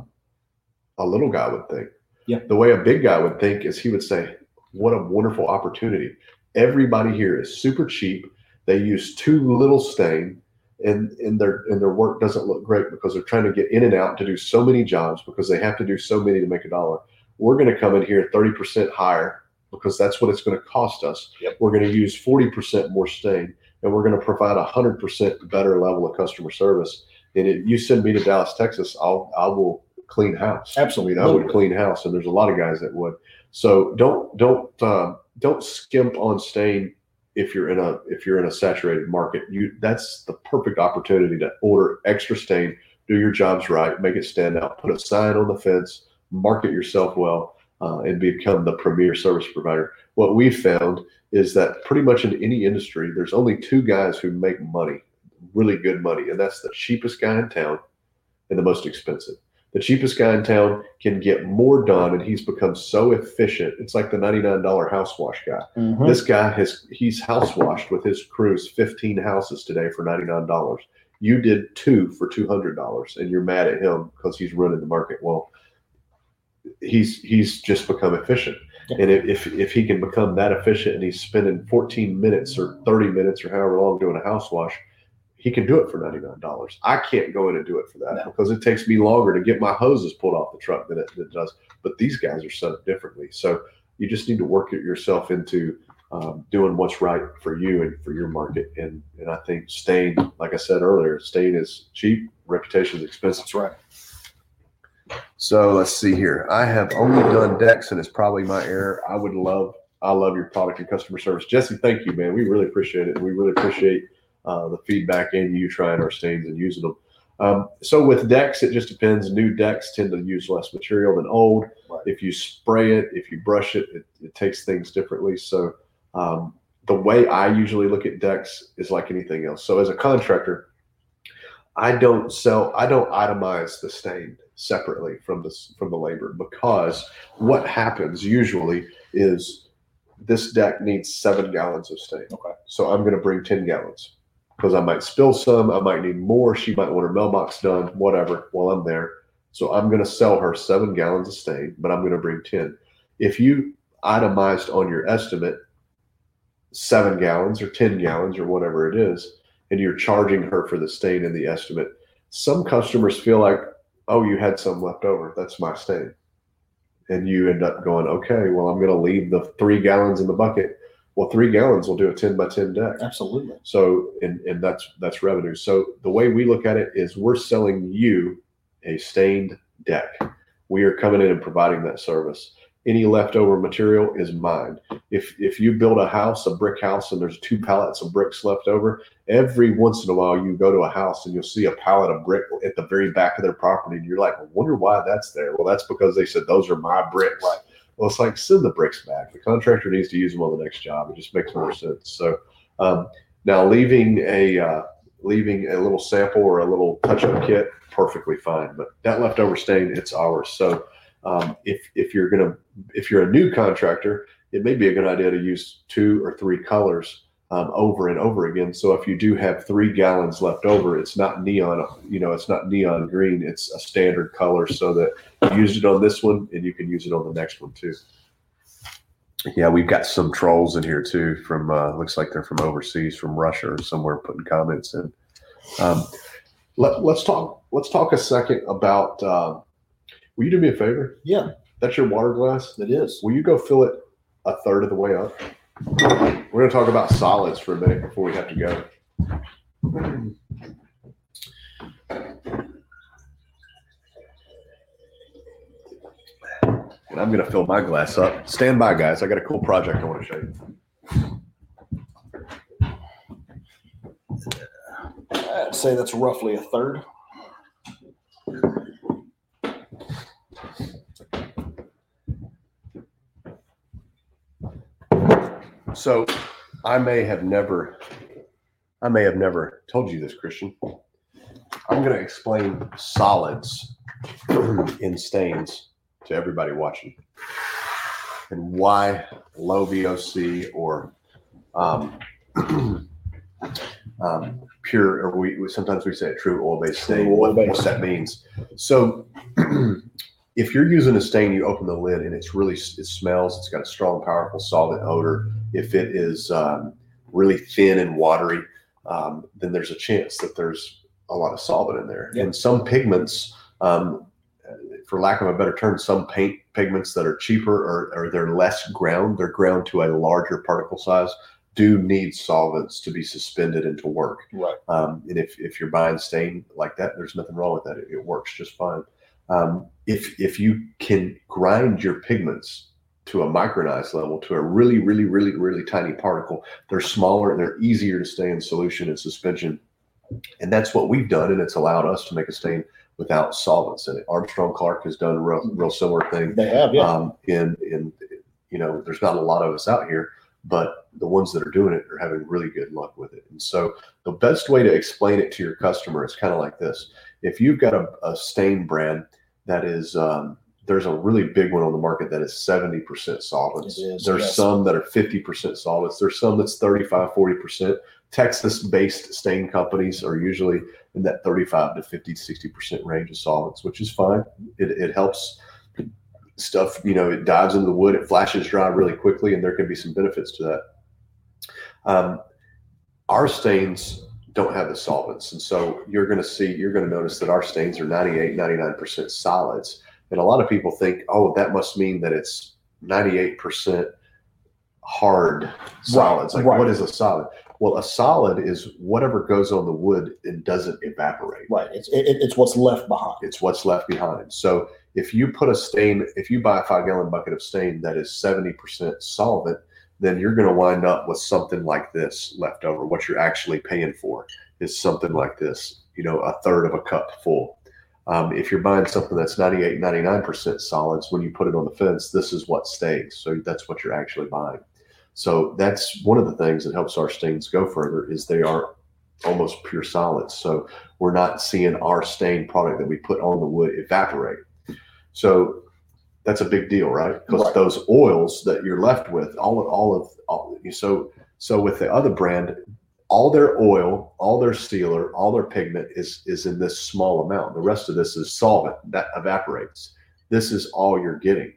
a little guy would think. Yeah. The way a big guy would think is he would say, "What a wonderful opportunity! Everybody here is super cheap. They use too little stain." And, and their and their work doesn't look great because they're trying to get in and out to do so many jobs because they have to do so many to make a dollar. We're going to come in here 30% higher because that's what it's going to cost us. Yep. We're going to use 40% more stain and we're going to provide a 100% better level of customer service. And if you send me to Dallas, Texas, I'll I will clean house. Absolutely. I mean, I would clean house, and there's a lot of guys that would. So don't don't uh, don't skimp on stain if you're in a if you're in a saturated market. You that's the perfect opportunity to order extra stain, do your jobs right, make it stand out, put a sign on the fence, market yourself well, uh, and become the premier service provider. What we've found is that pretty much in any industry, there's only two guys who make money, really good money, and that's the cheapest guy in town and the most expensive. The cheapest guy in town can get more done, and he's become so efficient. It's like the $99 house wash guy. Mhm. This guy has he's house washed with his crews 15 houses today for $99. You did two for $200 and you're mad at him because he's running the market. Well, he's he's just become efficient. Yeah. And if, if if he can become that efficient and he's spending 14 minutes or 30 minutes or however long doing a house wash, he can do it for $99. I can't go in and do it for that No. because it takes me longer to get my hoses pulled off the truck than it, than it does. But these guys are set up differently. So you just need to work it yourself into um, doing what's right for you and for your market. And and I think stain, like I said earlier, stain is cheap, reputation is expensive. That's right. So let's see here. I have only done decks, and it's probably my error. I would love, I love your product and customer service, Jesse. Thank you, man. We really appreciate it. We really appreciate uh, the feedback and you trying our stains and using them. Um, so with decks, it just depends. New decks tend to use less material than old. Right. If you spray it, if you brush it, it, it takes things differently. So um, the way I usually look at decks is like anything else. So as a contractor, I don't sell, I don't itemize the stain separately from this from the labor because what happens usually is this deck needs seven gallons of stain. Okay. So I'm going to bring 10 gallons because I might spill some. I might need more. She might want her mailbox done, whatever, while I'm there. So I'm going to sell her seven gallons of stain, but I'm going to bring 10. If you itemized on your estimate seven gallons or 10 gallons or whatever it is, and you're charging her for the stain in the estimate, some customers feel like, oh, you had some left over. That's my stain. And you end up going, okay, well, I'm going to leave the three gallons in the bucket. Well, three gallons will do a 10 by 10 deck. Absolutely. So, and, and that's, that's revenue. So the way we look at it is we're selling you a stained deck. We are coming in and providing that service. Any leftover material is mine. If, if you build a house, a brick house, and there's two pallets of bricks left over, every once in a while you go to a house and you'll see a pallet of brick at the very back of their property. And you're like, I wonder why that's there. Well, that's because they said those are my bricks. Right. Well, it's like send the bricks back. The contractor needs to use them on the next job. It just makes more sense. So um, now leaving a uh, leaving a little sample or a little touch-up kit, perfectly fine. But that leftover stain, it's ours. So um, if if you're gonna if you're a new contractor, it may be a good idea to use two or three colors um, over and over again. So if you do have three gallons left over, it's not neon, you know, it's not neon green. It's a standard color so that you use it on this one and you can use it on the next one too. Yeah, we've got some trolls in here too from uh, looks like they're from overseas, from Russia or somewhere, putting comments in. Um, let, let's talk. Let's talk a second about. Uh, will you do me a favor? Yeah, That's your water glass. it is. Will you go fill it a third of the way up? We're going to talk about solids for a minute before we have to go. And I'm going to fill my glass up. Stand by, guys. I got a cool project I want to show you. I'd say that's roughly a third. So I may have never, I may have never told you this, Christian. I'm going to explain solids (clears throat) in stains to everybody watching and why low VOC or um, (clears throat) um, pure, or we sometimes we say true oil-based stain. True What, what that means. So, (clears throat) if you're using a stain, you open the lid and it's really it smells. It's got a strong, powerful solvent odor. If it is um, really thin and watery, um, then there's a chance that there's a lot of solvent in there. Yeah. And some pigments, um, for lack of a better term, some paint pigments that are cheaper or, or they're less ground, they're ground to a larger particle size, do need solvents to be suspended and to work. Right. Um, and if, if you're buying stain like that, there's nothing wrong with that. It, it works just fine. Um, if if you can grind your pigments to a micronized level, to a really, really, really, really tiny particle, they're smaller and they're easier to stay in solution and suspension. And that's what we've done, and it's allowed us to make a stain without solvents in it. Armstrong Clark has done a real, real similar thing. They have, yeah. Um, in in you know, there's not a lot of us out here, but the ones that are doing it are having really good luck with it. And so the best way to explain it to your customer is kind of like this: if you've got a, a stain brand that is um, there's a really big one on the market that is 70% solvents. Is, there's yes. some that are 50% solvents. There's some that's 35, 40%. Texas based stain companies are usually in that 35 to 50, 60% range of solvents, which is fine. It, it helps stuff, you know, it dives into the wood, it flashes dry really quickly, and there can be some benefits to that. Um, our stains don't have the solvents. And so you're going to see, you're going to notice that our stains are 98, 99% solids. And a lot of people think, oh, that must mean that it's 98% hard solids. Like, right. what is a solid? Well, a solid is whatever goes on the wood and doesn't evaporate. Right. It's it, it's what's left behind. It's what's left behind. So if you put a stain, if you buy a five gallon bucket of stain that is 70% solvent, then you're going to wind up with something like this left over. What you're actually paying for is something like this, you know, a third of a cup full. Um, if you're buying something that's 98, 99% solids, when you put it on the fence, this is what stays. So that's what you're actually buying. So that's one of the things that helps our stains go further is they are almost pure solids. So we're not seeing our stain product that we put on the wood evaporate. So that's a big deal, right? Because Right. those oils that you're left with, all of all of all, so so with the other brand, all their oil, all their sealer, all their pigment is is in this small amount. The rest of this is solvent that evaporates. This is all you're getting.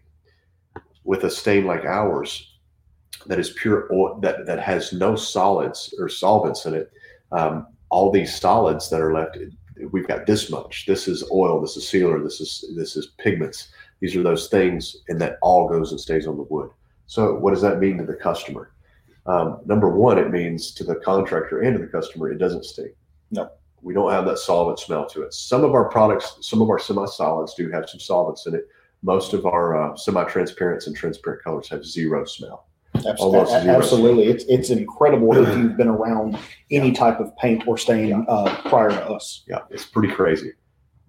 With a stain like ours, that is pure oil that that has no solids or solvents in it. Um, all these solids that are left, we've got this much. This is oil. This is sealer. This is this is pigments. These are those things, and that all goes and stays on the wood. So, what does that mean to the customer? Um, number one, it means to the contractor and to the customer, it doesn't stink. No. we don't have that solvent smell to it. Some of our products, some of our semi-solids do have some solvents in it. Most of our uh, semi-transparents and transparent colors have zero smell. Abs- Almost a- zero. Absolutely. It's it's incredible if (clears throat) you've been around any type of paint or stain uh, prior to us. Yeah, it's pretty crazy.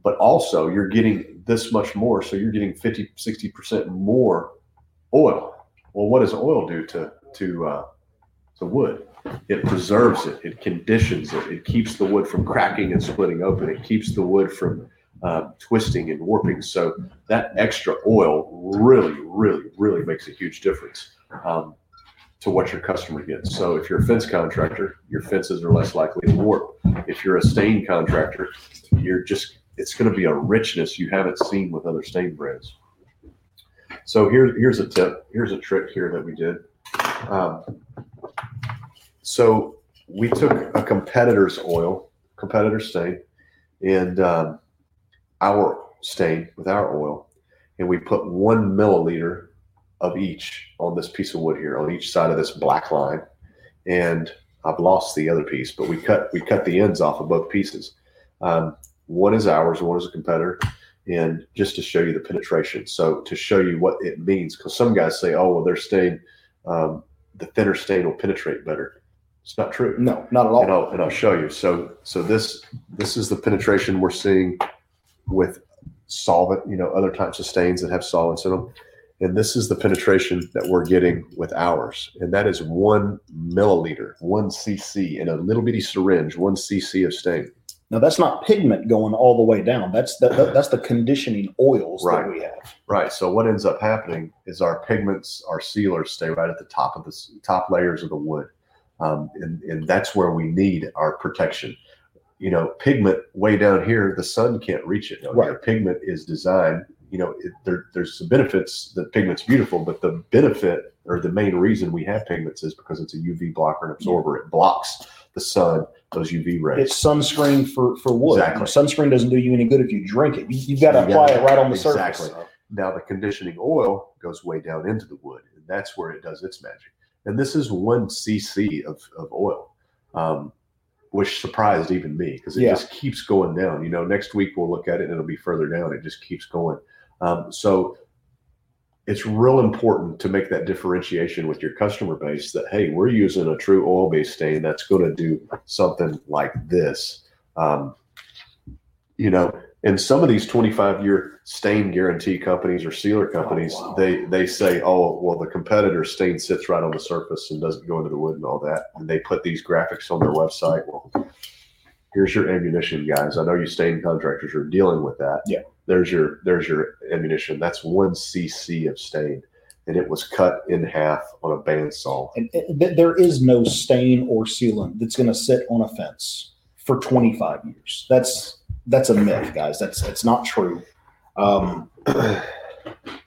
But also, you're getting this much more. So you're getting 50, 60% more oil. Well, what does oil do to, to, uh, to wood? It preserves it, it conditions it, it keeps the wood from cracking and splitting open, it keeps the wood from uh, twisting and warping. So that extra oil really, really, really makes a huge difference. Um, to what your customer gets. So if you're a fence contractor, your fences are less likely to warp. If you're a stain contractor, you're just it's going to be a richness you haven't seen with other stain brands. So here, here's a tip. Here's a trick here that we did. Um, so we took a competitor's oil, competitor stain, and um, our stain with our oil, and we put one milliliter of each on this piece of wood here, on each side of this black line. And I've lost the other piece, but we cut we cut the ends off of both pieces. Um, one is ours, one is a competitor, and just to show you the penetration. So to show you what it means, because some guys say, "Oh, well, their stain, um, the thinner stain will penetrate better." It's not true No, not at all. and I'll and I'll show you. So so this this is the penetration we're seeing with solvent, you know, other types of stains that have solvents in them. And this is the penetration that we're getting with ours. And that is one milliliter, one cc in a little bitty syringe, one cc of stain. Now that's not pigment going all the way down. That's the, that, that's the conditioning oils Right. that we have. Right. So what ends up happening is our pigments, our sealers stay right at the top of the top layers of the wood. Um, and, and that's where we need our protection. You know, pigment way down here, the sun can't reach it. here. Right. Pigment is designed you know, it, there, there's some benefits. The pigment's beautiful, but the benefit or the main reason we have pigments is because it's a UV blocker and absorber. It blocks the sun, those UV rays. It's sunscreen for for wood. Exactly. Sunscreen doesn't do you any good if you drink it. You, you've got to You apply gotta- it right on the exactly. surface. Now the conditioning oil goes way down into the wood, and that's where it does its magic. And this is one cc of, of oil, um, which surprised even me because it Yeah. just keeps going down. You know, next week we'll look at it and it'll be further down. It just keeps going. Um, so it's real important to make that differentiation with your customer base that hey, we're using a true oil-based stain that's going to do something like this. Um, you know, and some of these 25 year stain guarantee companies or sealer companies, wow. they they say, oh, well, the competitor stain sits right on the surface and doesn't go into the wood and all that. And they put these graphics on their website. Well, here's your ammunition, guys. I know you stain contractors are dealing with that. Yeah. There's your there's your ammunition. That's one cc of stain, and it was cut in half on a bandsaw. And there is no stain or sealant that's going to sit on a fence for 25 years. That's that's a myth, guys. That's that's not true. Um, (clears throat)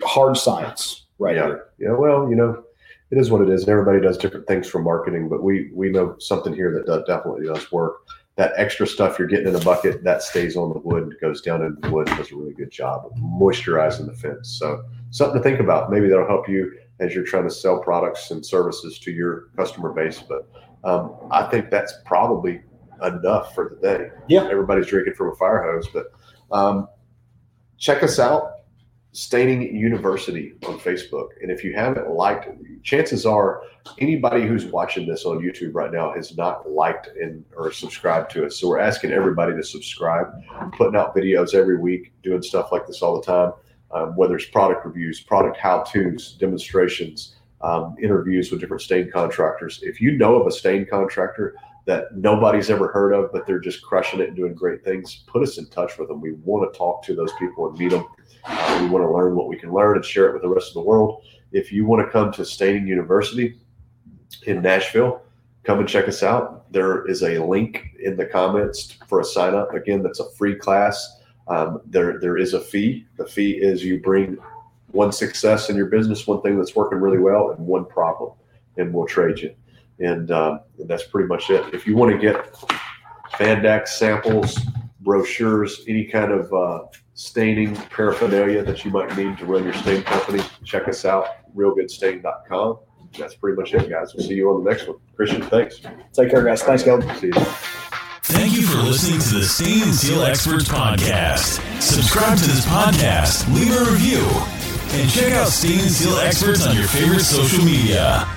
hard science, right yeah. here. Yeah, well, you know, it is what it is. Everybody does different things for marketing, but we we know something here that does, definitely does work. That extra stuff you're getting in a bucket that stays on the wood, goes down into the wood, does a really good job of moisturizing the fence. So something to think about. Maybe that'll help you as you're trying to sell products and services to your customer base. But um, I think that's probably enough for the day. Yeah. everybody's drinking from a fire hose, but um, check us out Staining University on Facebook. And if you haven't liked, chances are anybody who's watching this on YouTube right now has not liked and or subscribed to us. So we're asking everybody to subscribe, putting out videos every week, doing stuff like this all the time. Um, whether it's product reviews, product how-tos, demonstrations, um, interviews with different stain contractors. If you know of a stain contractor that nobody's ever heard of, but they're just crushing it and doing great things, put us in touch with them. We want to talk to those people and meet them. Uh, we want to learn what we can learn and share it with the rest of the world. If you want to come to Staining University in Nashville, come and check us out. There is a link in the comments for a sign up. Again, that's a free class. Um, there, there is a fee. The fee is you bring one success in your business, one thing that's working really well, and one problem, and we'll trade you. And, um, that's pretty much it. If you want to get fan decks samples, brochures, any kind of uh, staining paraphernalia that you might need to run your stain company, check us out, realgoodstain.com. That's pretty much it, guys. We'll see you on the next one. Christian, thanks. Take care, guys. Thanks, Caleb. See you. Thank you for listening to the Stain and Seal Experts podcast. Subscribe to this podcast, leave a review, and check out Stain and Seal Experts on your favorite social media.